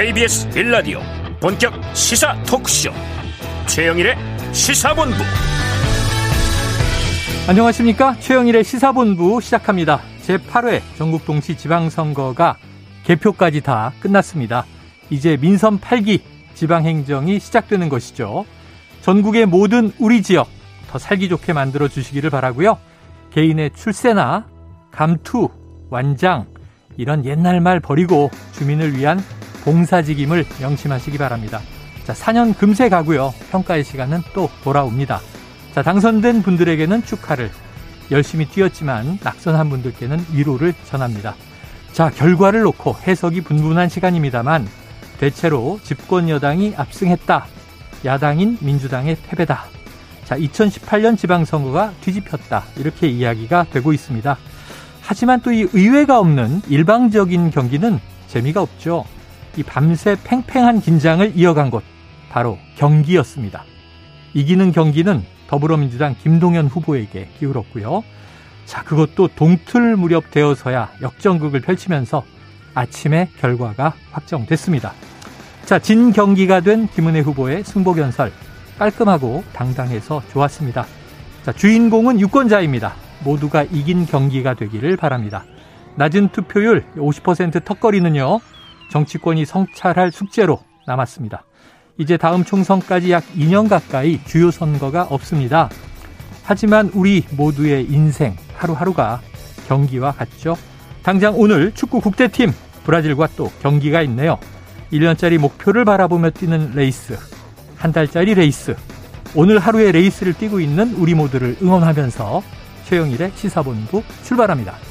KBS 빌라디오 본격 시사 토크쇼. 최영일의 시사본부. 안녕하십니까? 최영일의 시사본부 시작합니다. 제8회 전국 동시 지방선거가 개표까지 다 끝났습니다. 이제 민선 8기 지방행정이 시작되는 것이죠. 전국의 모든 우리 지역 더 살기 좋게 만들어 주시기를 바라고요. 개인의 출세나 감투 완장 이런 옛날 말 버리고 주민을 위한 봉사직임을 명심하시기 바랍니다. 자, 4년 금세 가고요. 평가의 시간은 또 돌아옵니다. 자, 당선된 분들에게는 축하를, 열심히 뛰었지만 낙선한 분들께는 위로를 전합니다. 자, 결과를 놓고 해석이 분분한 시간입니다만 대체로 집권 여당이 압승했다. 야당인 민주당의 패배다. 자, 2018년 지방선거가 뒤집혔다. 이렇게 이야기가 되고 있습니다. 하지만 또 이 의외가 없는 일방적인 경기는 재미가 없죠. 이 밤새 팽팽한 긴장을 이어간 곳 바로 경기였습니다. 이기는 경기는 더불어민주당 김동연 후보에게 기울었고요. 자, 그것도 동틀 무렵 되어서야 역전극을 펼치면서 아침에 결과가 확정됐습니다. 자, 진 경기가 된 김은혜 후보의 승복연설 깔끔하고 당당해서 좋았습니다. 자, 주인공은 유권자입니다. 모두가 이긴 경기가 되기를 바랍니다. 낮은 투표율 50% 턱걸이는요. 정치권이 성찰할 숙제로 남았습니다. 이제 다음 총선까지 약 2년 가까이 주요 선거가 없습니다. 하지만 우리 모두의 인생 하루하루가 경기와 같죠. 당장 오늘 축구 국대팀 브라질과 또 경기가 있네요. 1년짜리 목표를 바라보며 뛰는 레이스, 한 달짜리 레이스. 오늘 하루의 레이스를 뛰고 있는 우리 모두를 응원하면서 최영일의 시사본부 출발합니다.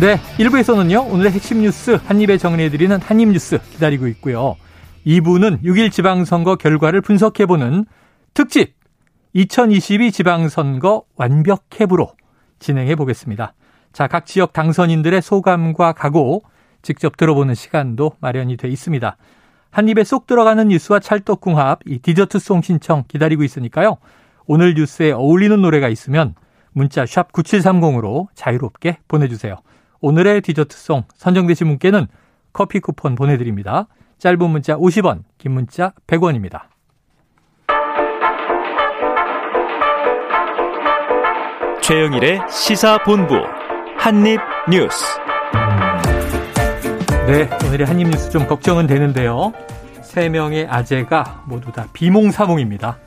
네, 1부에서는요, 오늘의 핵심 뉴스 한입에 정리해드리는 한입 뉴스 기다리고 있고요. 2부는 6일 지방선거 결과를 분석해보는 특집 2022 지방선거 완벽해부로 진행해 보겠습니다. 자, 각 지역 당선인들의 소감과 각오 직접 들어보는 시간도 마련이 돼 있습니다. 한 입에 쏙 들어가는 뉴스와 찰떡궁합, 이 디저트송 신청 기다리고 있으니까요. 오늘 뉴스에 어울리는 노래가 있으면 문자 샵 9730으로 자유롭게 보내주세요. 오늘의 디저트송 선정되신 분께는 커피 쿠폰 보내드립니다. 짧은 문자 50원, 긴 문자 100원입니다. 최영일의 시사본부 한입뉴스 네, 오늘의 한입뉴스 좀 걱정은 되는데요. 세 명의 아재가 모두 다 비몽사몽입니다.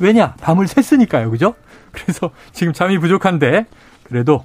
왜냐? 밤을 샜으니까요. 그죠? 그래서 지금 잠이 부족한데 그래도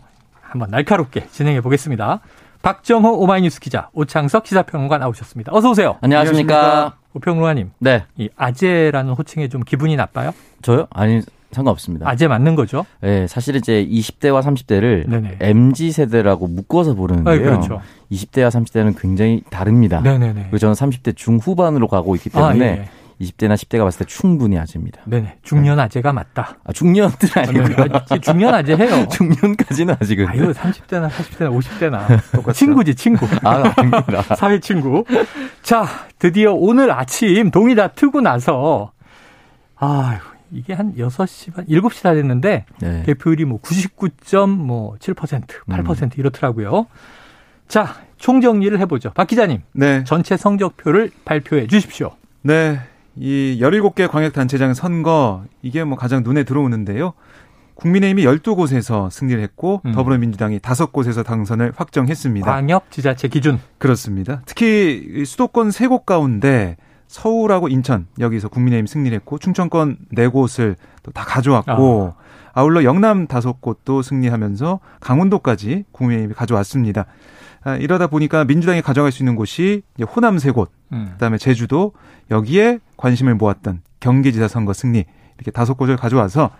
한번 날카롭게 진행해 보겠습니다. 박정호 오마이뉴스 기자, 오창석 시사평론가 나오셨습니다. 어서 오세요. 안녕하십니까. 오평론가님. 네. 이 아재라는 호칭에 좀 기분이 나빠요? 저요? 아니, 상관없습니다. 아재 맞는 거죠? 네, 사실 이제 20대와 30대를 네네. MZ 세대라고 묶어서 부르는데요. 네, 그렇죠. 20대와 30대는 굉장히 다릅니다. 네네네. 그리고 저는 30대 중후반으로 가고 있기 때문에 아, 예. 20대나 10대가 봤을 때 충분히 아재입니다. 네네. 중년 아재가 맞다. 아, 중년들 아니고요. 아, 중년 아재 해요. 중년까지는 아직은. 아유, 30대나 40대나 50대나. 똑같죠. 친구지, 친구. 아, 아닙니다. 사회 친구. 자, 드디어 오늘 아침 동이 다 트고 나서, 아유, 이게 한 6시 반, 7시 다 됐는데, 네. 대표율이 뭐 99.7%, 뭐8% 음. 이렇더라고요. 자, 총정리를 해보죠. 박 기자님. 네. 전체 성적표를 발표해 주십시오. 네. 이 17개 광역단체장 선거 이게 뭐 가장 눈에 들어오는데요. 국민의힘이 12곳에서 승리를 했고 음. 더불어민주당이 5곳에서 당선을 확정했습니다. 광역 지자체 기준. 그렇습니다. 특히 수도권 3곳 가운데 서울하고 인천 여기서 국민의힘 승리를 했고 충청권 4곳을 또 다 가져왔고 아. 아울러 영남 5곳도 승리하면서 강원도까지 국민의힘이 가져왔습니다. 아, 이러다 보니까 민주당이 가져갈 수 있는 곳이 호남 세 곳, 음. 그다음에 제주도 여기에 관심을 모았던 경기지사 선거 승리 이렇게 다섯 곳을 가져와서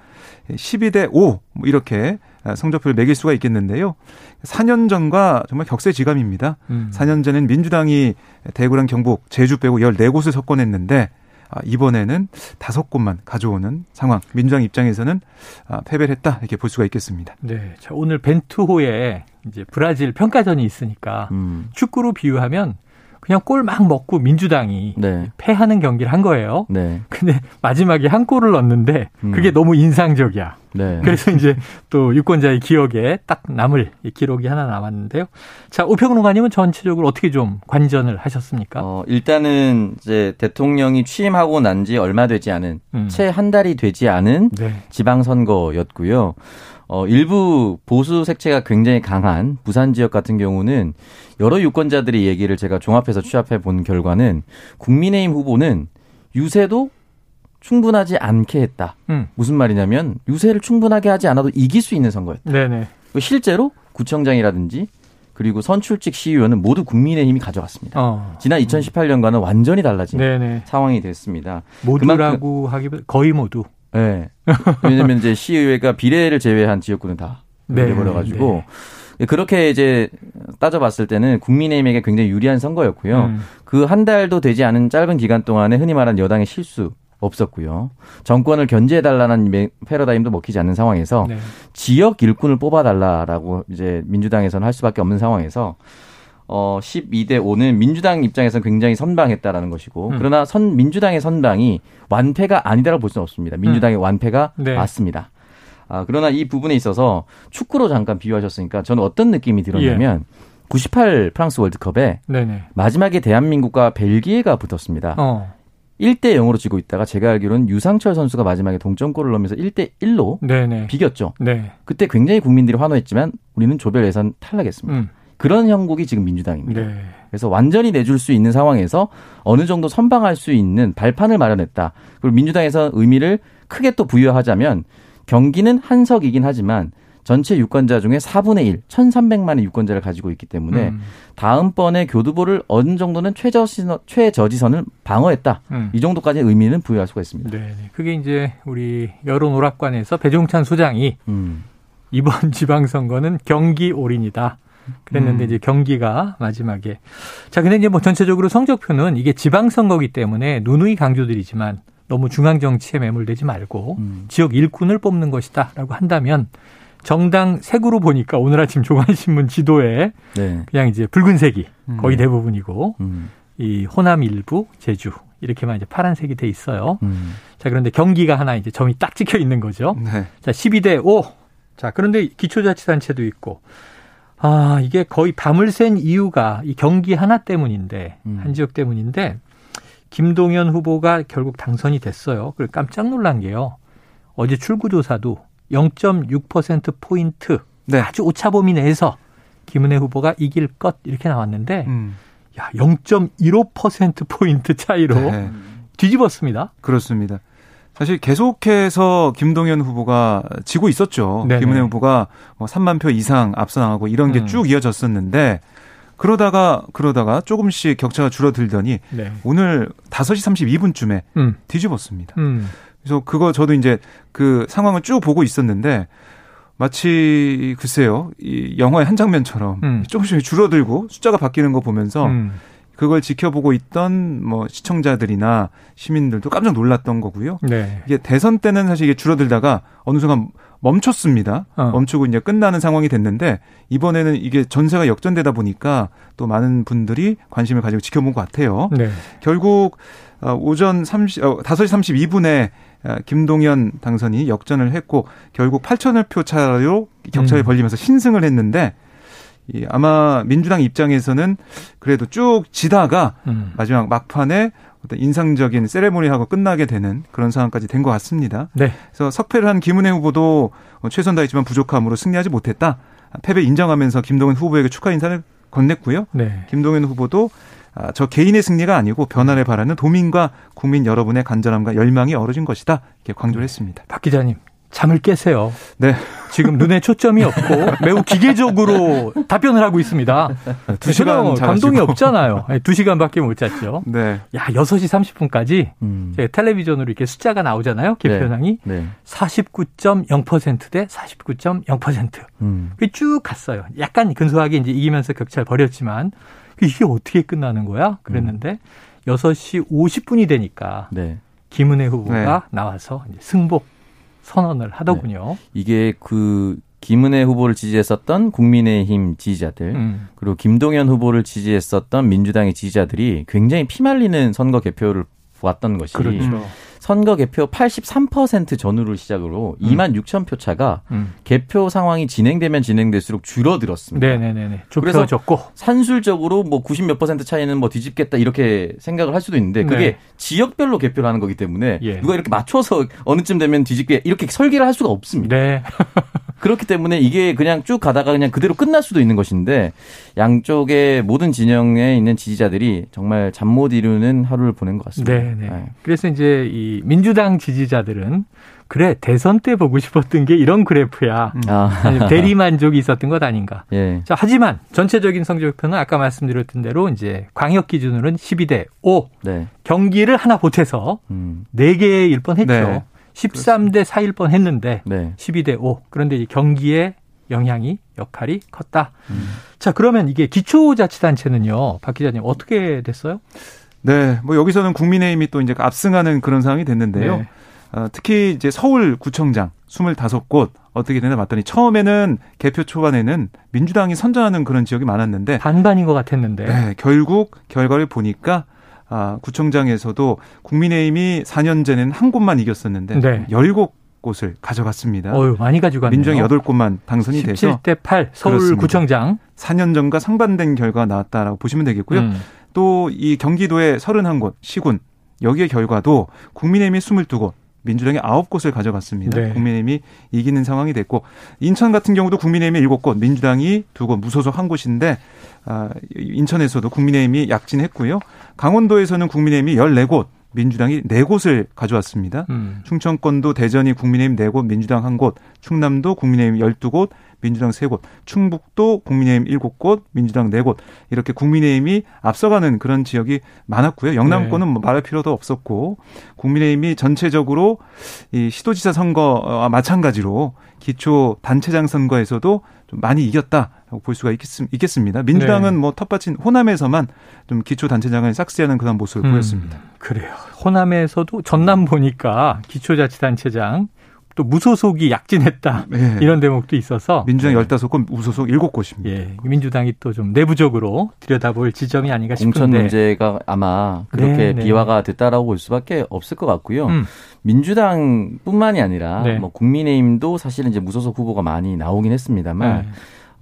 12대 5 뭐 이렇게 성적표를 매길 수가 있겠는데요. 4년 전과 정말 격세지감입니다. 음. 4년 전엔 민주당이 대구랑 경북, 제주 빼고 14곳을 석권했는데 아, 이번에는 다섯 곳만 가져오는 상황. 민주당 입장에서는 아, 패배를 했다 이렇게 볼 수가 있겠습니다. 네, 자 오늘 벤투호에 이제 브라질 평가전이 있으니까 음. 축구로 비유하면 그냥 골 막 먹고 민주당이 네. 패하는 경기를 한 거예요. 네. 근데 마지막에 한 골을 넣었는데 그게 음. 너무 인상적이야. 네. 그래서 이제 또 유권자의 기억에 딱 남을 기록이 하나 남았는데요. 자, 오평론가님은 전체적으로 어떻게 좀 관전을 하셨습니까? 어, 일단은 이제 대통령이 취임하고 난 지 얼마 되지 않은 음. 채한 달이 되지 않은 네. 지방선거였고요. 어, 일부 보수 색채가 굉장히 강한 부산 지역 같은 경우는 여러 유권자들의 얘기를 제가 종합해서 취합해 본 결과는 국민의힘 후보는 유세도 충분하지 않게 했다. 음. 무슨 말이냐면 유세를 충분하게 하지 않아도 이길 수 있는 선거였다. 네네. 실제로 구청장이라든지 그리고 선출직 시의원은 모두 국민의힘이 가져갔습니다. 어. 지난 2018년과는 완전히 달라진 네네. 상황이 됐습니다. 모두라고 하기보다 거의 모두. 네. 왜냐면 이제 시의회가 비례를 제외한 지역구는 다 네. 내버려가지고 네. 그렇게 이제 따져봤을 때는 국민의힘에게 굉장히 유리한 선거였고요. 음. 그한 달도 되지 않은 짧은 기간 동안에 흔히 말하는 여당의 실수 없었고요. 정권을 견제해달라는 패러다임도 먹히지 않는 상황에서 네. 지역 일꾼을 뽑아달라라고 이제 민주당에서는 할 수밖에 없는 상황에서 어 12대 5는 민주당 입장에서는 굉장히 선방했다라는 것이고 음. 그러나 선 민주당의 선방이 완패가 아니다라고 볼 수는 없습니다. 민주당의 음. 완패가 네. 맞습니다. 아 그러나 이 부분에 있어서 축구로 잠깐 비유하셨으니까 저는 어떤 느낌이 들었냐면 예. 98 프랑스 월드컵에 네네. 마지막에 대한민국과 벨기에가 붙었습니다. 어. 1대 0으로 지고 있다가 제가 알기로는 유상철 선수가 마지막에 동점골을 넣으면서 1대 1로 네네. 비겼죠. 네. 그때 굉장히 국민들이 환호했지만 우리는 조별 예선 탈락했습니다. 음. 그런 형국이 지금 민주당입니다. 네. 그래서 완전히 내줄 수 있는 상황에서 어느 정도 선방할 수 있는 발판을 마련했다. 그리고 민주당에서 의미를 크게 또 부여하자면 경기는 한석이긴 하지만 전체 유권자 중에 4분의 1, 1,300만의 유권자를 가지고 있기 때문에 음. 다음번에 교두보를 어느 정도는 최저지선, 최저지선을 방어했다. 음. 이 정도까지 의미는 부여할 수가 있습니다. 네, 네. 그게 이제 우리 여론 오락관에서 배종찬 소장이 음. 이번 지방선거는 경기 올인이다. 그랬는데 음. 이제 경기가 마지막에 자 근데 이제 뭐 전체적으로 성적표는 이게 지방선거기 때문에 누누이 강조드리지만 너무 중앙 정치에 매몰되지 말고 음. 지역 일꾼을 뽑는 것이다라고 한다면 정당 색으로 보니까 오늘 아침 조간신문 지도에 네. 그냥 이제 붉은색이 음. 거의 대부분이고 음. 이 호남 일부 제주 이렇게만 이제 파란색이 돼 있어요. 음. 자 그런데 경기가 하나 이제 점이 딱 찍혀 있는 거죠. 네. 자 12대 5. 자 그런데 기초자치단체도 있고 아, 이게 거의 밤을 샌 이유가 이 경기 하나 때문인데, 음. 한 지역 때문인데, 김동연 후보가 결국 당선이 됐어요. 그걸 깜짝 놀란 게요. 어제 출구조사도 0.6%포인트 네. 아주 오차범위 내에서 김은혜 후보가 이길 것 이렇게 나왔는데, 음. 야, 0.15%포인트 차이로 네. 뒤집었습니다. 그렇습니다. 사실 계속해서 김동연 후보가 지고 있었죠. 네네. 김은혜 후보가 뭐 3만 표 이상 앞서 나가고 이런 게쭉 음. 이어졌었는데 그러다가 그러다가 조금씩 격차가 줄어들더니 네. 오늘 5시 32분쯤에 음. 뒤집었습니다. 음. 그래서 그거 저도 이제 그 상황을 쭉 보고 있었는데 마치 글쎄요 이 영화의 한 장면처럼 음. 조금씩 줄어들고 숫자가 바뀌는 거 보면서 음. 그걸 지켜보고 있던 뭐 시청자들이나 시민들도 깜짝 놀랐던 거고요. 네. 이게 대선 때는 사실 이게 줄어들다가 어느 순간 멈췄습니다. 어. 멈추고 이제 끝나는 상황이 됐는데 이번에는 이게 전세가 역전되다 보니까 또 많은 분들이 관심을 가지고 지켜본 것 같아요. 네. 결국 어, 오전 30, 어, 5시 32분에 어, 김동연 당선이 역전을 했고 결국 8천여 표 차로 격차를 음. 벌리면서 신승을 했는데 이 아마 민주당 입장에서는 그래도 쭉 지다가 음. 마지막 막판에 어떤 인상적인 세레모니하고 끝나게 되는 그런 상황까지 된 것 같습니다. 네. 그래서 석패를 한 김은혜 후보도 최선 다했지만 부족함으로 승리하지 못했다. 패배 인정하면서 김동연 후보에게 축하 인사를 건넸고요. 네. 김동연 후보도 아, 저 개인의 승리가 아니고 변화를 바라는 도민과 국민 여러분의 간절함과 열망이 어우러진 것이다. 이렇게 강조를 했습니다. 박 기자님, 잠을 깨세요. 네. 지금 눈에 초점이 없고 매우 기계적으로 답변을 하고 있습니다. 두 시간 감동이 없잖아요. 네, 두 시간밖에 못 잤죠. 네. 야, 6시 30분까지 음. 텔레비전으로 이렇게 숫자가 나오잖아요. 개표량이 네. 네. 49.0%대 49.0%. 음. 쭉 갔어요. 약간 근소하게 이제 이기면서 격차를 벌였지만 이게 어떻게 끝나는 거야? 그랬는데 음. 6시 50분이 되니까 네. 김은혜 후보가 네. 나와서 승복 선언을 하더군요. 네. 이게 그 김은혜 후보를 지지했었던 국민의힘 지지자들 음. 그리고 김동연 후보를 지지했었던 민주당의 지지자들이 굉장히 피말리는 선거 개표를 보았던 것이 그렇죠. 선거 개표 83% 전후를 시작으로 음. 2만 6천 표 차가 음. 개표 상황이 진행되면 진행될수록 줄어들었습니다. 네네네. 좁혀졌고 산술적으로 뭐 90 몇 퍼센트 차이는 뭐 뒤집겠다 이렇게 생각을 할 수도 있는데 그게 네. 지역별로 개표를 하는 거기 때문에 예. 누가 이렇게 맞춰서 어느쯤 되면 뒤집게 이렇게 설계를 할 수가 없습니다. 네. 그렇기 때문에 이게 그냥 쭉 가다가 그냥 그대로 끝날 수도 있는 것인데 양쪽의 모든 진영에 있는 지지자들이 정말 잠 못 이루는 하루를 보낸 것 같습니다. 네, 네. 네. 그래서 이제 이 민주당 지지자들은 그래 대선 때 보고 싶었던 게 이런 그래프야. 음. 아. 대리 만족이 있었던 것 아닌가. 예. 자 하지만 전체적인 성적표는 아까 말씀드렸던 대로 이제 광역 기준으로는 12대 5. 네. 경기를 하나 보태서 음. 4개일 뻔했죠. 네. 13대 4일 뻔 했는데 네. 12대 5. 그런데 이 경기의 영향이 역할이 컸다. 음. 자 그러면 이게 기초자치단체는요, 박 기자님 어떻게 됐어요? 네, 뭐 여기서는 국민의힘이 또 이제 압승하는 그런 상황이 됐는데요. 네. 어, 특히 이제 서울 구청장 25곳 어떻게 되나 봤더니 처음에는 개표 초반에는 민주당이 선전하는 그런 지역이 많았는데 반반인 것 같았는데 네, 결국 결과를 보니까 아, 구청장에서도 국민의힘이 4년 전에는 한 곳만 이겼었는데 네. 17곳을 가져갔습니다. 어유 많이 가져갔네요. 민주당이 8곳만 당선이 돼서 17대 8 서울구청장 4년 전과 상반된 결과가 나왔다라고 보시면 되겠고요. 음. 또이 경기도의 31곳 시군 여기의 결과도 국민의힘이 22곳, 민주당이 9곳을 가져갔습니다. 네. 국민의힘이 이기는 상황이 됐고 인천 같은 경우도 국민의힘이 7곳, 민주당이 2곳, 무소속 한 곳인데 아, 인천에서도 국민의힘이 약진했고요. 강원도에서는 국민의힘이 14곳, 민주당이 4곳을 가져왔습니다. 음. 충청권도 대전이 국민의힘 4곳, 민주당 1곳, 충남도 국민의힘 12곳, 민주당 3곳, 충북도 국민의힘 7곳, 민주당 4곳 이렇게 국민의힘이 앞서가는 그런 지역이 많았고요. 영남권은 뭐 말할 필요도 없었고 국민의힘이 전체적으로 이 시도지사 선거와 마찬가지로 기초 단체장 선거에서도 좀 많이 이겼다라고 볼 수가 있겠, 습니다 민주당은 네. 뭐 텃밭인 호남에서만 좀 기초 단체장을 싹쓸이하는 그런 모습을 음, 보였습니다. 그래요. 호남에서도 전남 보니까 기초자치단체장 또 무소속이 약진했다 네. 이런 대목도 있어서 민주당 네. 15곳 무소속 7곳입니다. 예. 민주당이 또 좀 내부적으로 들여다볼 지점이 아닌가 싶은데 공천 문제가 아마 그렇게 네, 네. 비화가 됐다라고 볼 수밖에 없을 것 같고요. 음. 민주당뿐만이 아니라 네. 뭐 국민의힘도 사실은 이제 무소속 후보가 많이 나오긴 했습니다만 네.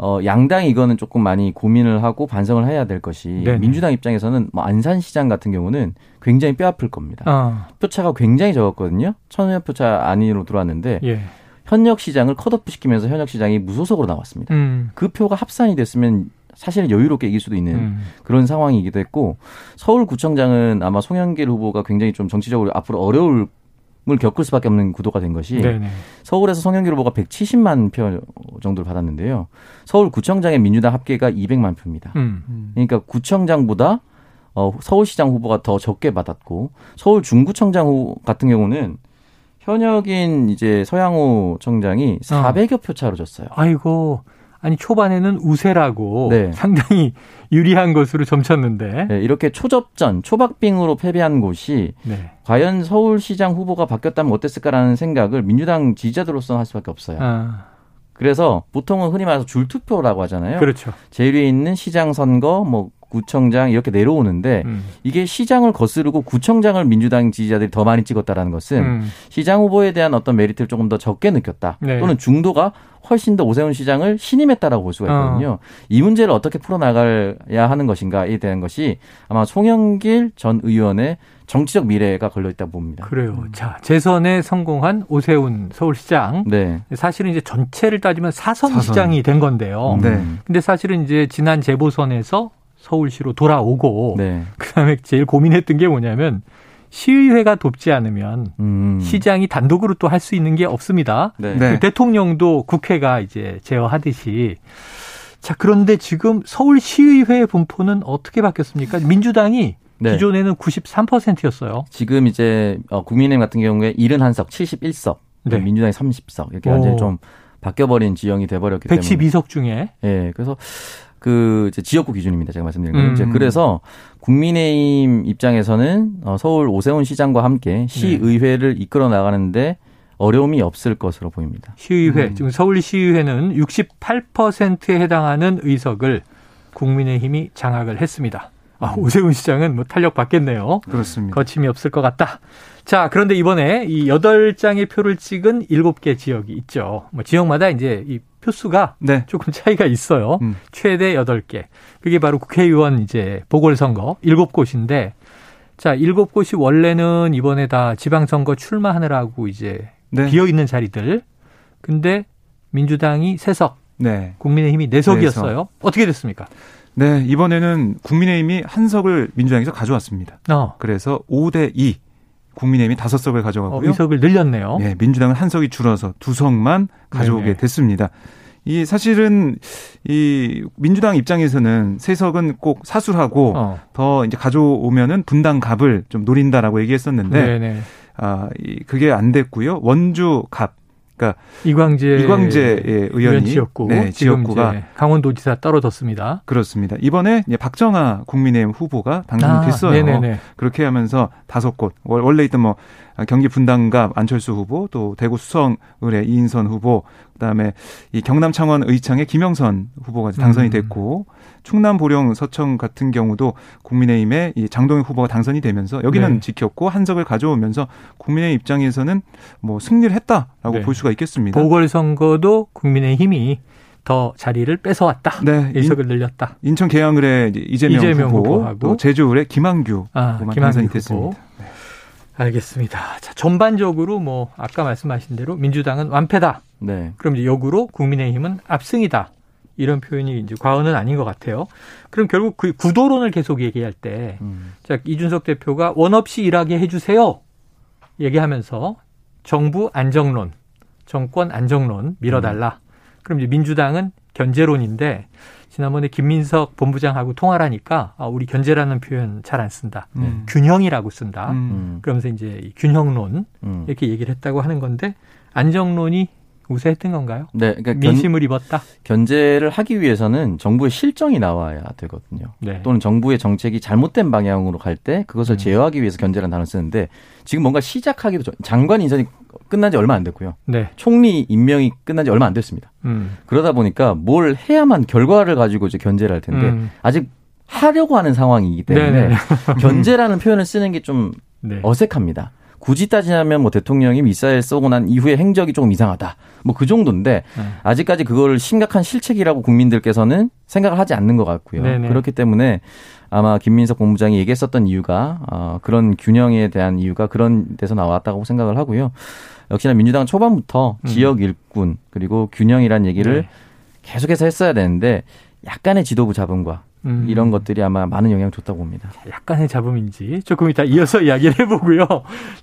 어, 양당이 이거는 조금 많이 고민을 하고 반성을 해야 될 것이 네네. 민주당 입장에서는 뭐 안산시장 같은 경우는 굉장히 뼈 아플 겁니다. 어. 표차가 굉장히 적었거든요. 천여 표차 안으로 들어왔는데 예. 현역 시장을 컷오프 시키면서 현역 시장이 무소속으로 나왔습니다. 음. 그 표가 합산이 됐으면 사실은 여유롭게 이길 수도 있는 음. 그런 상황이기도 했고 서울구청장은 아마 송영길 후보가 굉장히 좀 정치적으로 앞으로 어려울 을 겪을 수밖에 없는 구도가 된 것이 네네. 서울에서 성형길 후보가 170만 표 정도를 받았는데요. 서울구청장의 민주당 합계가 200만 표입니다. 음. 그러니까 구청장보다 어, 서울시장 후보가 더 적게 받았고 서울 중구청장 후 같은 경우는 현역인 이제 서양호 청장이 400여 어. 표 차로 졌어요. 아이고. 아니 초반에는 우세라고 네. 상당히 유리한 것으로 점쳤는데 네, 이렇게 초접전 초박빙으로 패배한 곳이 네. 과연 서울시장 후보가 바뀌었다면 어땠을까라는 생각을 민주당 지지자들로서 할 수밖에 없어요. 아. 그래서 보통은 흔히 말해서 줄투표라고 하잖아요. 그렇죠. 제일 위에 있는 시장 선거, 뭐 구청장 이렇게 내려오는데 음. 이게 시장을 거스르고 구청장을 민주당 지지자들이 더 많이 찍었다라는 것은 음. 시장 후보에 대한 어떤 메리트를 조금 더 적게 느꼈다. 네. 또는 중도가 훨씬 더 오세훈 시장을 신임했다라고 볼 수가 있거든요. 어. 이 문제를 어떻게 풀어나가야 하는 것인가에 대한 것이 아마 송영길 전 의원의 정치적 미래가 걸려 있다고 봅니다. 그래요. 음. 자, 재선에 성공한 오세훈 서울시장. 네. 사실은 이제 전체를 따지면 사선, 사선. 시장이 된 건데요. 네. 근데 사실은 이제 지난 재보선에서 서울시로 돌아오고 네. 그다음에 제일 고민했던 게 뭐냐면 시의회가 돕지 않으면 음. 시장이 단독으로 또 할 수 있는 게 없습니다. 네. 네. 그 대통령도 국회가 이제 제어하듯이 자 그런데 지금 서울시의회 분포는 어떻게 바뀌었습니까? 민주당이 네. 기존에는 93%였어요. 지금 이제 어, 국민의힘 같은 경우에 71석, 71석, 네. 민주당이 30석 이렇게 완전히 좀 바뀌어버린 지형이 돼버렸기 112석 때문에 112석 중에. 예. 네, 그래서 그 지역구 기준입니다. 제가 말씀드린 거는 음. 그래서 국민의힘 입장에서는 어, 서울 오세훈 시장과 함께 시의회를 네. 이끌어 나가는데 어려움이 없을 것으로 보입니다. 시의회 음. 지금 서울 시의회는 68%에 해당하는 의석을 국민의힘이 장악을 했습니다. 아, 음. 오세훈 시장은 뭐 탄력 받겠네요. 그렇습니다. 거침이 없을 것 같다. 자, 그런데 이번에 이 8장의 표를 찍은 7개 지역이 있죠. 뭐 지역마다 이제 이 표수가 네. 조금 차이가 있어요. 음. 최대 8개. 그게 바로 국회의원 이제 보궐선거 7곳인데 자, 7곳이 원래는 이번에 다 지방선거 출마하느라고 이제 네. 비어 있는 자리들. 근데 민주당이 3석, 네. 국민의힘이 4석이었어요. 4석. 어떻게 됐습니까? 네, 이번에는 국민의힘이 한 석을 민주당에서 가져왔습니다. 어. 그래서 5대 2 국민의힘이 다섯 석을 가져가고요. 어, 의석을 늘렸네요. 네, 민주당은 한 석이 줄어서 두 석만 가져오게 네네. 됐습니다. 이 사실은 이 민주당 입장에서는 세석은 꼭 사술하고 어. 더 이제 가져오면은 분당 갑을 좀 노린다라고 얘기했었는데 네네. 아, 이 그게 안 됐고요. 원주 갑 그러니까 이광재 이광재 의원이 지역구 네, 지역구가 강원도지사 떨어졌습니다. 그렇습니다. 이번에 박정아 국민의힘 후보가 당선됐어요. 아, 그렇게 하면서 다섯 곳 원래 있던 뭐 경기 분당갑 안철수 후보 또 대구 수성을의 이인선 후보 그다음에 이 경남 창원 의창의 김영선 후보가 당선이 음. 됐고 음. 충남 보령 서청 같은 경우도 국민의힘의 이 장동혁 후보가 당선이 되면서 여기는 네. 지켰고 한석을 가져오면서 국민의 입장에서는 뭐 승리를 했다라고 네. 볼 수가 있겠습니다. 보궐선거도 국민의힘이 더 자리를 뺏어왔다. 네, 의석을 늘렸다. 인천 계양을의 이재명, 이재명 후보, 또 제주을의 김한규 아, 후보만 당선이 후보. 됐습니다. 네. 알겠습니다. 자, 전반적으로 뭐 아까 말씀하신 대로 민주당은 완패다. 네. 그럼 이제 역으로 국민의힘은 압승이다. 이런 표현이 이제 과언은 아닌 것 같아요. 그럼 결국 그 구도론을 계속 얘기할 때, 음. 자, 이준석 대표가 원 없이 일하게 해주세요. 얘기하면서 정부 안정론, 정권 안정론 밀어달라. 음. 그럼 이제 민주당은 견제론인데, 지난번에 김민석 본부장하고 통화를 하니까 아, 우리 견제라는 표현 잘 안 쓴다. 음. 균형이라고 쓴다. 음. 그러면서 이제 균형론 음. 이렇게 얘기를 했다고 하는 건데 안정론이 우세했던 건가요? 네, 그러니까 민심을 견, 입었다. 견제를 하기 위해서는 정부의 실정이 나와야 되거든요. 네. 또는 정부의 정책이 잘못된 방향으로 갈 때 그것을 음. 제어하기 위해서 견제라는 단어를 쓰는데 지금 뭔가 시작하기도 전 장관 인선이 끝난 지 얼마 안 됐고요. 네. 총리 임명이 끝난 지 얼마 안 됐습니다. 음. 그러다 보니까 뭘 해야만 결과를 가지고 이제 견제를 할 텐데 음. 아직 하려고 하는 상황이기 때문에 네네. 견제라는 표현을 쓰는 게좀 네. 어색합니다. 굳이 따지자면 뭐 대통령이 미사일 쏘고 난 이후에 행적이 조금 이상하다. 뭐 그 정도인데 네. 아직까지 그걸 심각한 실책이라고 국민들께서는 생각을 하지 않는 것 같고요. 네네. 그렇기 때문에 아마 김민석 본부장이 얘기했었던 이유가 어, 그런 균형에 대한 이유가 그런 데서 나왔다고 생각을 하고요. 역시나 민주당 초반부터 음. 지역 일꾼 그리고 균형이란 얘기를 네. 계속해서 했어야 되는데 약간의 지도부 자본과 음. 이런 것들이 아마 많은 영향을 줬다고 봅니다. 약간의 잡음인지 조금 이따 이어서 이야기를 해보고요.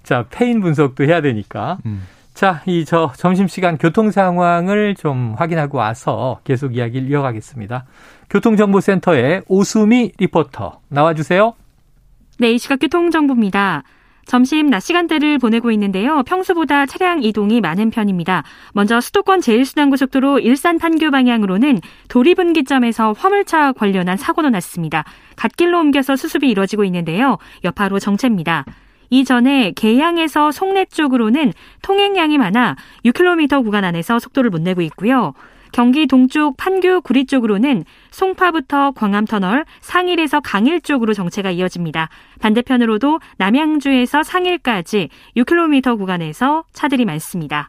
자, 패인 분석도 해야 되니까. 음. 자, 이 저 점심시간 교통 상황을 좀 확인하고 와서 계속 이야기를 이어가겠습니다. 교통정보센터의 오수미 리포터 나와주세요. 네, 이 시각 교통정보입니다. 점심 낮 시간대를 보내고 있는데요. 평소보다 차량 이동이 많은 편입니다. 먼저 수도권 제1순환고속도로 일산 판교 방향으로는 도리분기점에서 화물차 관련한 사고도 났습니다. 갓길로 옮겨서 수습이 이뤄지고 있는데요. 여파로 정체입니다. 이전에 계양에서 송내 쪽으로는 통행량이 많아 6km 구간 안에서 속도를 못 내고 있고요. 경기 동쪽 판교 구리 쪽으로는 송파부터 광암터널, 상일에서 강일 쪽으로 정체가 이어집니다. 반대편으로도 남양주에서 상일까지 6km 구간에서 차들이 많습니다.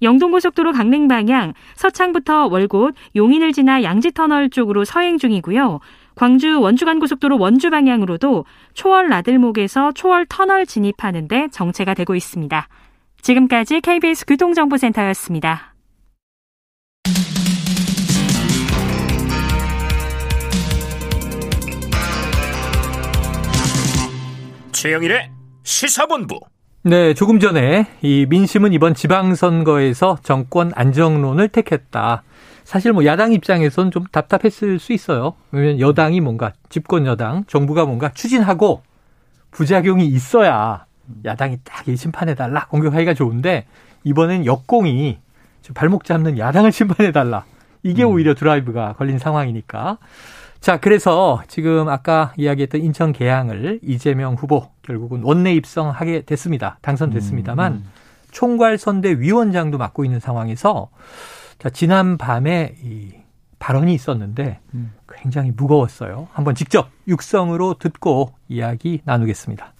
영동고속도로 강릉 방향 서창부터 월곶, 용인을 지나 양지터널 쪽으로 서행 중이고요. 광주 원주간 고속도로 원주 방향으로도 초월 나들목에서 초월 터널 진입하는데 정체가 되고 있습니다. 지금까지 KBS 교통정보센터였습니다. 최영일의 시사본부. 네, 조금 전에 이 민심은 이번 지방선거에서 정권 안정론을 택했다. 사실 뭐 야당 입장에선 좀 답답했을 수 있어요. 왜냐면 여당이 뭔가 집권 여당, 정부가 뭔가 추진하고 부작용이 있어야 야당이 딱 심판해 달라 공격하기가 좋은데 이번엔 역공이 발목 잡는 야당을 심판해 달라. 이게 음. 오히려 드라이브가 걸린 상황이니까 자, 그래서 지금 아까 이야기했던 인천 계양을 이재명 후보 결국은 원내 입성하게 됐습니다. 당선됐습니다만 음. 총괄선대 위원장도 맡고 있는 상황에서 자, 지난 밤에 이 발언이 있었는데 음. 굉장히 무거웠어요. 한번 직접 육성으로 듣고 이야기 나누겠습니다.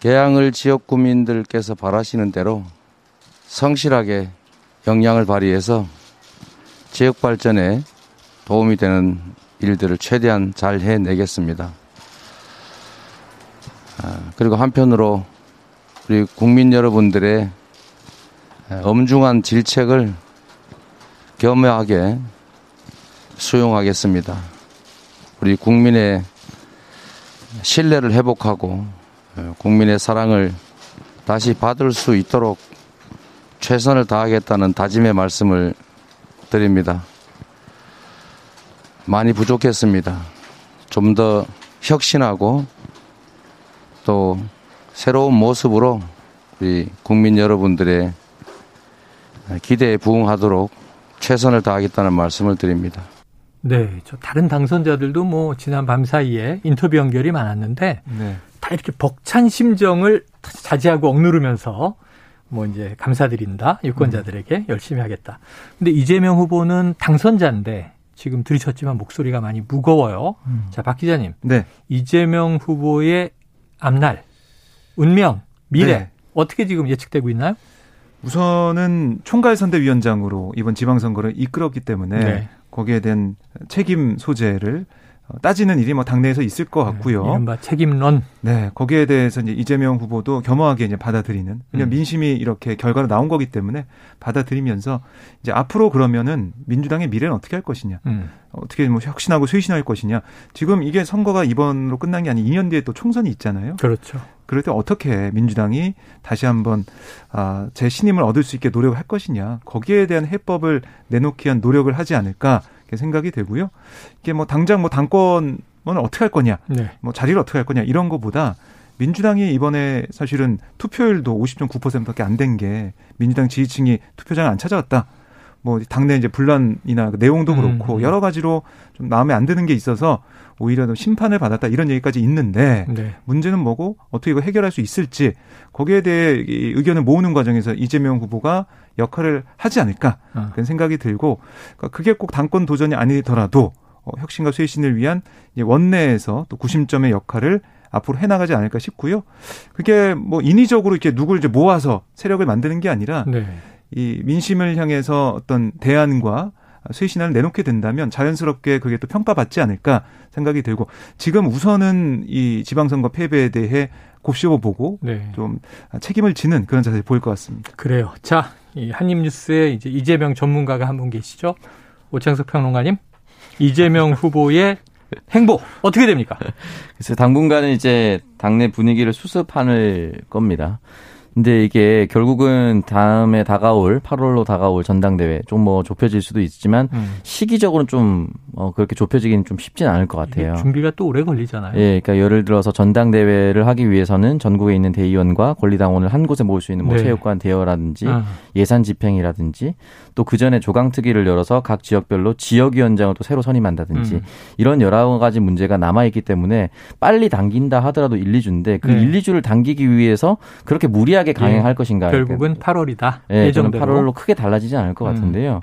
개항을 지역 구민들께서 바라시는 대로 성실하게 역량을 발휘해서 지역 발전에 도움이 되는 일들을 최대한 잘 해내겠습니다. 아, 그리고 한편으로 우리 국민 여러분들의 엄중한 질책을 겸허하게 수용하겠습니다. 우리 국민의 신뢰를 회복하고 국민의 사랑을 다시 받을 수 있도록 최선을 다하겠다는 다짐의 말씀을 드립니다. 많이 부족했습니다. 좀 더 혁신하고 또 새로운 모습으로 우리 국민 여러분들의 기대에 부응하도록 최선을 다하겠다는 말씀을 드립니다. 네, 저 다른 당선자들도 뭐 지난 밤 사이에 인터뷰 연결이 많았는데 네. 다 이렇게 벅찬 심정을 자제하고 억누르면서 뭐 이제 감사드린다 유권자들에게 음. 열심히 하겠다. 근데 이재명 후보는 당선자인데 지금 들으셨지만 목소리가 많이 무거워요. 음. 자, 박 기자님. 네. 이재명 후보의 앞날, 운명, 미래 네. 어떻게 지금 예측되고 있나요? 우선은 총괄 선대위원장으로 이번 지방선거를 이끌었기 때문에 네. 거기에 대한 책임 소재를 어, 따지는 일이 뭐 당내에서 있을 것 네, 같고요. 네, 이른바 책임론. 네, 거기에 대해서 이제 이재명 후보도 겸허하게 이제 받아들이는. 그냥 음. 민심이 이렇게 결과로 나온 거기 때문에 받아들이면서 이제 앞으로 그러면은 민주당의 미래는 어떻게 할 것이냐, 음. 어떻게 뭐 혁신하고 쇄신할 것이냐. 지금 이게 선거가 이번으로 끝난 게 아닌 2년 뒤에 또 총선이 있잖아요. 그렇죠. 그럴 때 어떻게 민주당이 다시 한번 아, 제 신임을 얻을 수 있게 노력을 할 것이냐. 거기에 대한 해법을 내놓기 위한 노력을 하지 않을까. 생각이 되고요. 이게 뭐 당장 뭐 당권은 어떻게 할 거냐, 네. 뭐 자리를 어떻게 할 거냐 이런 거보다 민주당이 이번에 사실은 투표율도 50.9%밖에 안 된 게 민주당 지지층이 투표장을 안 찾아왔다. 뭐 당내 이제 분란이나 그 내용도 그렇고 음. 여러 가지로 좀 마음에 안 드는 게 있어서 오히려 심판을 받았다 이런 얘기까지 있는데 네. 문제는 뭐고 어떻게 이거 해결할 수 있을지 거기에 대해 의견을 모으는 과정에서 이재명 후보가 역할을 하지 않을까 어. 그런 생각이 들고 그러니까 그게 꼭 당권 도전이 아니더라도 어, 혁신과 쇄신을 위한 원내에서 또 구심점의 역할을 앞으로 해나가지 않을까 싶고요. 그게 뭐 인위적으로 이렇게 누굴 이제 모아서 세력을 만드는 게 아니라 네. 이 민심을 향해서 어떤 대안과 쇄신안을 내놓게 된다면 자연스럽게 그게 또 평가받지 않을까 생각이 들고 지금 우선은 이 지방선거 패배에 대해 곱씹어 보고 네. 좀 책임을 지는 그런 자세를 보일 것 같습니다. 그래요. 자, 이 한입뉴스에 이제 이재명 전문가가 한 분 계시죠? 오창석 평론가님. 이재명 후보의 행보 어떻게 됩니까? 그래서 당분간은 이제 당내 분위기를 수습하는 겁니다. 근데 이게 결국은 다음에 다가올 8월로 다가올 전당대회 좀 뭐 좁혀질 수도 있지만 음. 시기적으로는 좀 어, 그렇게 좁혀지기는 좀 쉽진 않을 것 같아요. 준비가 또 오래 걸리잖아요. 예, 그러니까 예를 들어서 전당대회를 하기 위해서는 전국에 있는 대의원과 권리당원을 한 곳에 모을 수 있는 뭐 네. 체육관 대여라든지 아. 예산 집행이라든지 또 그 전에 조강특위를 열어서 각 지역별로 지역위원장을 또 새로 선임한다든지 음. 이런 여러 가지 문제가 남아 있기 때문에 빨리 당긴다 하더라도 1, 2주인데 그 네. 1, 2주를 당기기 위해서 그렇게 무리하게 강행할 예. 것인가? 결국은 8월이다. 예, 예정대로 8월로 크게 달라지지 않을 것 음. 같은데요. 음.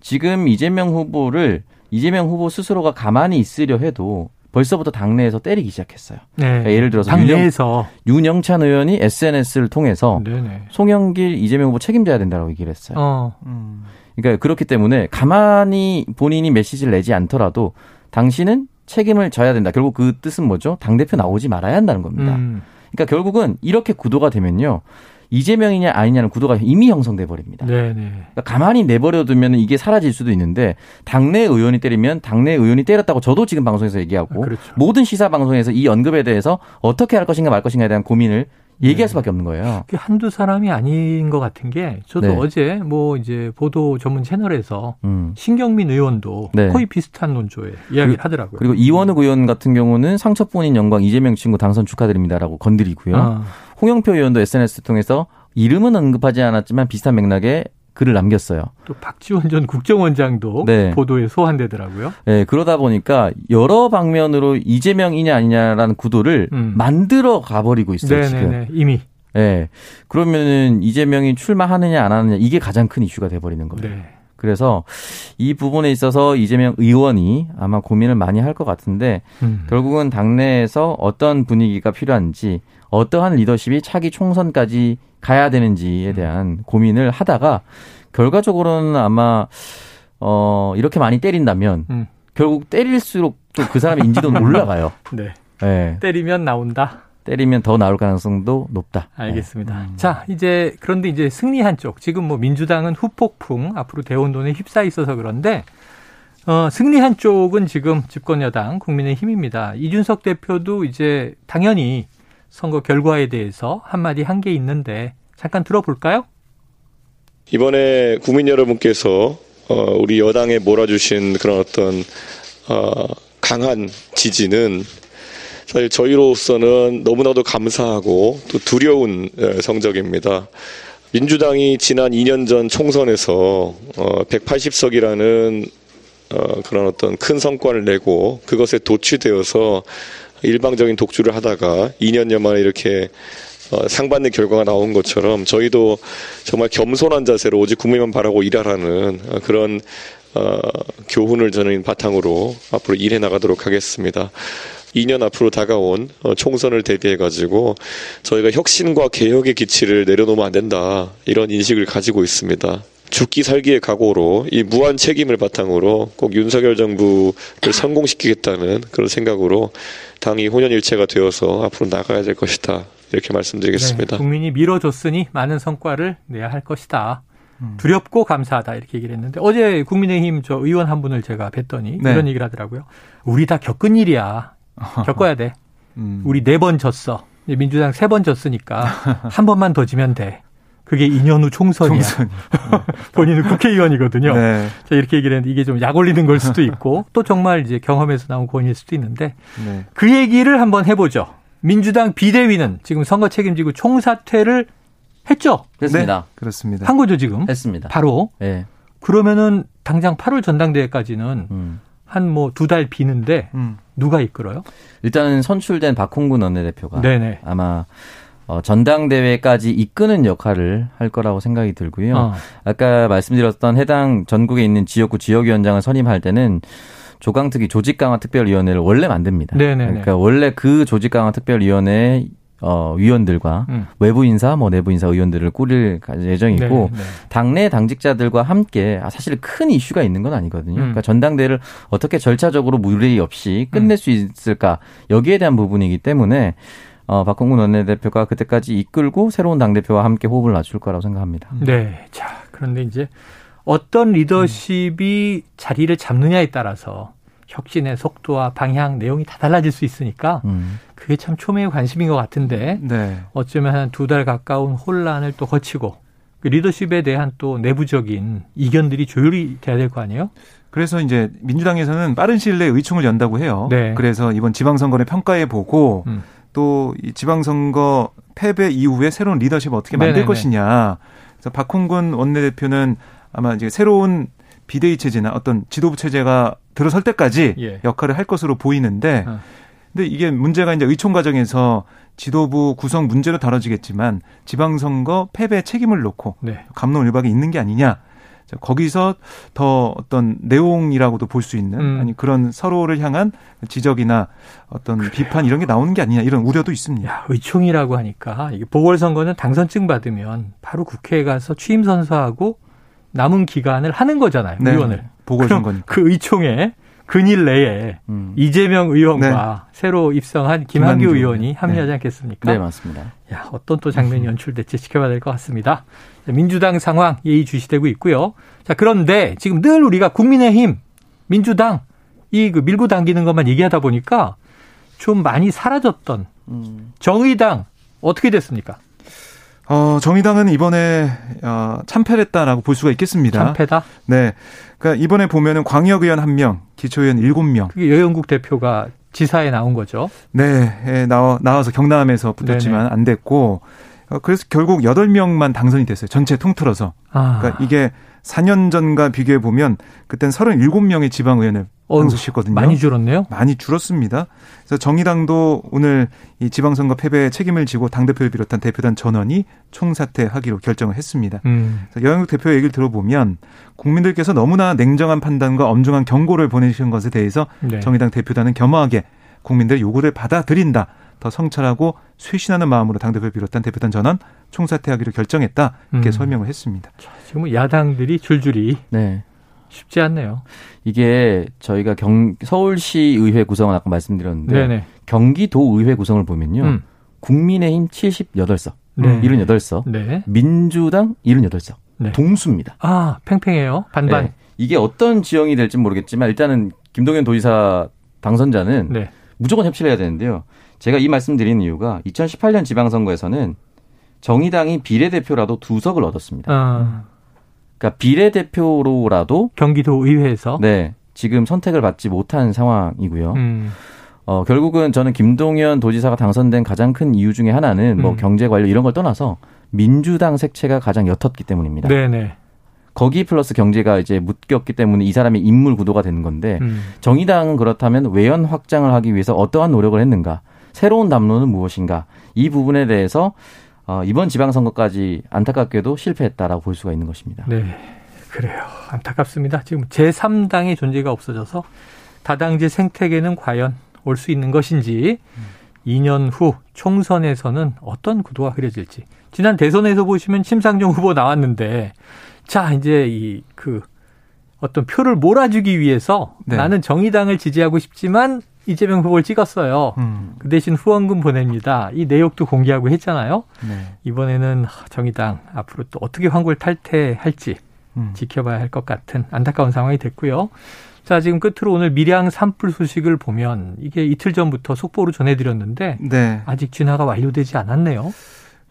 지금 이재명 후보를 이재명 후보 스스로가 가만히 있으려 해도 벌써부터 당내에서 때리기 시작했어요. 네. 그러니까 예를 들어서 당내에서 윤영, 찬 의원이 SNS를 통해서 네네. 송영길 이재명 후보 책임져야 된다고 얘기를 했어요. 어. 음. 그러니까 그렇기 때문에 가만히 본인이 메시지를 내지 않더라도 당신은 책임을 져야 된다. 결국 그 뜻은 뭐죠? 당 대표 나오지 말아야 한다는 겁니다. 음. 그러니까 결국은 이렇게 구도가 되면요. 이재명이냐 아니냐는 구도가 이미 형성돼 버립니다. 네, 네. 그러니까 가만히 내버려 두면 이게 사라질 수도 있는데 당내 의원이 때리면 당내 의원이 때렸다고 저도 지금 방송에서 얘기하고 아, 그렇죠. 모든 시사 방송에서 이 언급에 대해서 어떻게 할 것인가 말 것인가에 대한 고민을 얘기할 네. 수밖에 없는 거예요. 한두 사람이 아닌 것 같은 게 저도 네. 어제 뭐 이제 보도 전문 채널에서 음. 신경민 의원도 네. 거의 비슷한 논조에 이야기를 하더라고요. 그리고 이원욱 의원 같은 경우는 상처뿐인 영광 이재명 친구 당선 축하드립니다라고 건드리고요. 아. 홍영표 의원도 SNS 통해서 이름은 언급하지 않았지만 비슷한 맥락에 글을 남겼어요. 또 박지원 전 국정원장도 네. 보도에 소환되더라고요. 네, 그러다 보니까 여러 방면으로 이재명이냐 아니냐라는 구도를 음. 만들어 가버리고 있어요. 네네네, 지금. 이미. 네. 그러면은 이재명이 출마하느냐 안 하느냐 이게 가장 큰 이슈가 돼버리는 거예요. 네. 그래서 이 부분에 있어서 이재명 의원이 아마 고민을 많이 할 것 같은데 음. 결국은 당내에서 어떤 분위기가 필요한지 어떠한 리더십이 차기 총선까지 가야 되는지에 대한 고민을 하다가 결과적으로는 아마 어 이렇게 많이 때린다면 음. 결국 때릴수록 또 그 사람의 인지도는 올라가요. 네. 네. 때리면 나온다. 때리면 더 나올 가능성도 높다. 알겠습니다. 네. 음. 자, 이제 그런데 이제 승리한 쪽 지금 뭐 민주당은 후폭풍 앞으로 대혼돈에 휩싸여 있어서 그런데 어, 승리한 쪽은 지금 집권 여당 국민의힘입니다. 이준석 대표도 이제 당연히 선거 결과에 대해서 한마디 한 게 있는데 잠깐 들어볼까요? 이번에 국민 여러분께서 어, 우리 여당에 몰아주신 그런 어떤 어, 강한 지지는 사실 저희로서는 너무나도 감사하고 또 두려운 예, 성적입니다. 민주당이 지난 2년 전 총선에서 180석이라는 어, 어, 그런 어떤 큰 성과를 내고 그것에 도취되어서 일방적인 독주를 하다가 2년여 만에 이렇게 어, 상받는 결과가 나온 것처럼 저희도 정말 겸손한 자세로 오직 국민만 바라고 일하라는 그런 교훈을 저는 바탕으로 앞으로 일해 나가도록 하겠습니다. 2년 앞으로 다가온 어, 총선을 대비해 가지고 저희가 혁신과 개혁의 기치를 내려놓으면 안 된다 이런 인식을 가지고 있습니다. 죽기 살기의 각오로 이 무한 책임을 바탕으로 꼭 윤석열 정부를 성공시키겠다는 그런 생각으로 당이 혼연일체가 되어서 앞으로 나가야 될 것이다 이렇게 말씀드리겠습니다. 네, 국민이 밀어줬으니 많은 성과를 내야 할 것이다. 음. 두렵고 감사하다 이렇게 얘기를 했는데 어제 국민의힘 저 의원 한 분을 제가 뵀더니 네. 이런 얘기를 하더라고요. 우리 다 겪은 일이야. 겪어야 돼. 음. 우리 네 번 졌어. 민주당 세 번 졌으니까 한 번만 더 지면 돼. 그게 2년 후 총선이야. 총선. 본인은 국회의원이거든요. 네. 자, 이렇게 얘기를 했는데 이게 좀 약 올리는 걸 수도 있고 또 정말 이제 경험에서 나온 고언일 수도 있는데 네. 그 얘기를 한번 해보죠. 민주당 비대위는 지금 선거 책임지고 총사퇴를 했죠? 했습니다. 네, 그렇습니다. 한 거죠, 지금? 했습니다. 바로? 네. 그러면은 당장 8월 전당대회까지는 음. 한 뭐 두 달 비는데 음. 누가 이끌어요? 일단은 선출된 박홍근 원내대표가 네네. 아마 어, 전당대회까지 이끄는 역할을 할 거라고 생각이 들고요. 어. 아까 말씀드렸던 해당 전국에 있는 지역구 지역위원장을 선임할 때는 조강특위 조직강화특별위원회를 원래 만듭니다. 네네 그러니까 원래 그 조직강화특별위원회 어, 위원들과 음. 외부 인사, 뭐 내부 인사 의원들을 꾸릴 예정이고 네, 네. 당내 당직자들과 함께 아, 사실 큰 이슈가 있는 건 아니거든요. 음. 그러니까 전당대회를 어떻게 절차적으로 무리 없이 끝낼 음. 수 있을까 여기에 대한 부분이기 때문에 어, 박홍근 원내대표가 그때까지 이끌고 새로운 당 대표와 함께 호흡을 맞출 거라고 생각합니다. 네. 자, 그런데 이제 어떤 리더십이 자리를 잡느냐에 따라서 혁신의 속도와 방향, 내용이 다 달라질 수 있으니까 음. 그게 참 초미의 관심인 것 같은데 네. 어쩌면 한 두 달 가까운 혼란을 또 거치고 그 리더십에 대한 또 내부적인 이견들이 조율이 돼야 될 거 아니에요? 그래서 이제 민주당에서는 빠른 시일 내에 의총을 연다고 해요. 네. 그래서 이번 지방선거를 평가해 보고 음. 또이 지방선거 패배 이후에 새로운 리더십을 어떻게 만들 네네네. 것이냐. 그래서 박홍근 원내대표는 아마 이제 새로운 비대위 체제나 어떤 지도부 체제가 들어설 때까지 예. 역할을 할 것으로 보이는데 어. 근데 이게 문제가 이제 의총 과정에서 지도부 구성 문제로 다뤄지겠지만 지방선거 패배 책임을 놓고 네. 감론을박이 있는 게 아니냐. 거기서 더 어떤 내용이라고도 볼 수 있는 음. 아니 그런 서로를 향한 지적이나 어떤 그래요. 비판 이런 게 나오는 게 아니냐 이런 우려도 있습니다. 야, 의총이라고 하니까 보궐선거는 당선증 받으면 바로 국회에 가서 취임 선서하고 남은 기간을 하는 거잖아요. 네. 의원을. 보궐선거니까. 그 의총에 근일 내에 음. 이재명 의원과 네. 새로 입성한 김한규, 김한규 의원이 합류하지 네. 않겠습니까? 네, 맞습니다. 야, 어떤 또 장면이 연출될지 지켜봐야 될 것 같습니다. 민주당 상황 예의 주시되고 있고요. 자, 그런데 지금 늘 우리가 국민의힘, 민주당 이 그 밀고 당기는 것만 얘기하다 보니까 좀 많이 사라졌던 음. 정의당 어떻게 됐습니까? 어, 정의당은 이번에 어, 참패를 했다라고 볼 수가 있겠습니다. 참패다? 네. 그러니까 이번에 보면은 광역 의원 1명, 기초 의원 7명. 그게 여영국 대표가 지사에 나온 거죠. 네. 예, 나와 나와서 경남에서 붙었지만 네네. 안 됐고 어, 그래서 결국 8명만 당선이 됐어요. 전체 통틀어서. 아. 그러니까 이게 4년 전과 비교해 보면 그땐 37명의 지방의원을 당선시켰거든요. 많이 줄었네요. 많이 줄었습니다. 그래서 정의당도 오늘 이 지방선거 패배에 책임을 지고 당 대표를 비롯한 대표단 전원이 총사퇴하기로 결정을 했습니다. 음. 여영욱 대표 얘기를 들어보면 국민들께서 너무나 냉정한 판단과 엄중한 경고를 보내주신 것에 대해서 네. 정의당 대표단은 겸허하게 국민들의 요구를 받아들인다. 더 성찰하고 쇄신하는 마음으로 당대표를 비롯한 대표단 전원 총사퇴하기로 결정했다. 이렇게 음. 설명을 했습니다. 자, 지금 야당들이 줄줄이 네. 쉽지 않네요. 이게 저희가 경 서울시 의회 구성을 아까 말씀드렸는데 네네. 경기도 의회 구성을 보면요. 음. 국민의힘 78석, 네. 78석, 네. 민주당 78석. 네. 동수입니다. 아, 팽팽해요. 반반. 네. 이게 어떤 지형이 될지 모르겠지만 일단은 김동연 도지사 당선자는 네. 무조건 협치를 해야 되는데요. 제가 이 말씀 드리는 이유가 2018년 지방선거에서는 정의당이 비례대표라도 두 석을 얻었습니다. 아. 그러니까 비례대표로라도 경기도 의회에서 네 지금 선택을 받지 못한 상황이고요. 음. 어, 결국은 저는 김동연 도지사가 당선된 가장 큰 이유 중에 하나는 뭐 음. 경제 관료 이런 걸 떠나서 민주당 색채가 가장 옅었기 때문입니다. 네네. 거기 플러스 경제가 이제 묶였기 때문에 이 사람의 인물 구도가 되는 건데 음. 정의당은 그렇다면 외연 확장을 하기 위해서 어떠한 노력을 했는가? 새로운 담론은 무엇인가? 이 부분에 대해서 어, 이번 지방선거까지 안타깝게도 실패했다라고 볼 수가 있는 것입니다. 네. 그래요. 안타깝습니다. 지금 제3당의 존재가 없어져서 다당제 생태계는 과연 올 수 있는 것인지 음. 2년 후 총선에서는 어떤 구도가 그려질지. 지난 대선에서 보시면 심상정 후보 나왔는데 자, 이제 이 그 어떤 표를 몰아주기 위해서 네. 나는 정의당을 지지하고 싶지만 이재명 후보를 찍었어요. 음. 그 대신 후원금 보냅니다. 이 내역도 공개하고 했잖아요. 네. 이번에는 정의당 앞으로 또 어떻게 황골 탈퇴할지 음. 지켜봐야 할 것 같은 안타까운 상황이 됐고요. 자, 지금 끝으로 오늘 밀양 산불 소식을 보면 이게 이틀 전부터 속보로 전해드렸는데 네. 아직 진화가 완료되지 않았네요.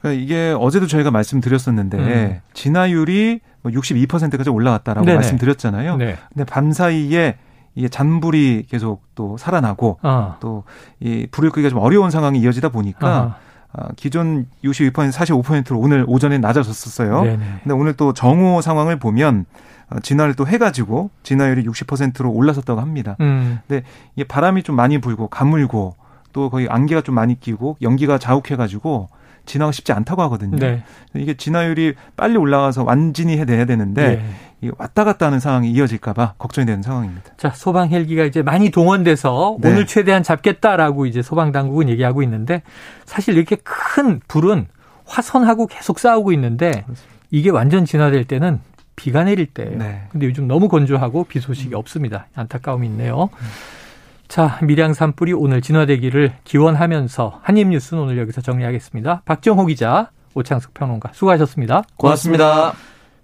그러니까 이게 어제도 저희가 말씀드렸었는데 음. 진화율이 62%까지 뭐 올라갔다라고 네네. 말씀드렸잖아요. 네. 근데 밤 사이에 이게 잔불이 계속 또 살아나고 아. 또이 불을 끄기가 좀 어려운 상황이 이어지다 보니까 아. 기존 62% 45%로 오늘 오전에 낮아졌었어요. 네네. 근데 오늘 또 정오 상황을 보면 어, 진화를 또 해가지고 진화율이 60%로 올라섰다고 합니다. 음. 근데 이게 바람이 좀 많이 불고 가물고 또 거의 안개가 좀 많이 끼고 연기가 자욱해가지고 진화가 쉽지 않다고 하거든요. 네. 이게 진화율이 빨리 올라가서 완전히 해내야 되는데 네. 왔다 갔다 하는 상황이 이어질까봐 걱정이 되는 상황입니다. 자, 소방 헬기가 이제 많이 동원돼서 네. 오늘 최대한 잡겠다라고 이제 소방 당국은 얘기하고 있는데 사실 이렇게 큰 불은 화선하고 계속 싸우고 있는데 이게 완전 진화될 때는 비가 내릴 때예요. 네. 근데 요즘 너무 건조하고 비 소식이 없습니다. 안타까움이 있네요. 음. 자, 밀양 산불이 오늘 진화되기를 기원하면서 한입 뉴스는 오늘 여기서 정리하겠습니다. 박정호 기자, 오창석 평론가 수고하셨습니다. 고맙습니다.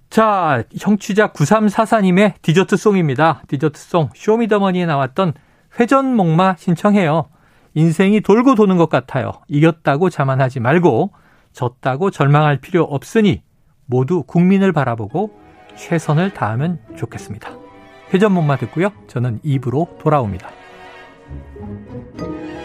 자, 청취자 9344님의 디저트송입니다. 디저트송 쇼미더머니에 나왔던 회전목마 신청해요. 인생이 돌고 도는 것 같아요. 이겼다고 자만하지 말고 졌다고 절망할 필요 없으니 모두 국민을 바라보고 최선을 다하면 좋겠습니다. 회전목마 듣고요. 저는 입으로 돌아옵니다. thank you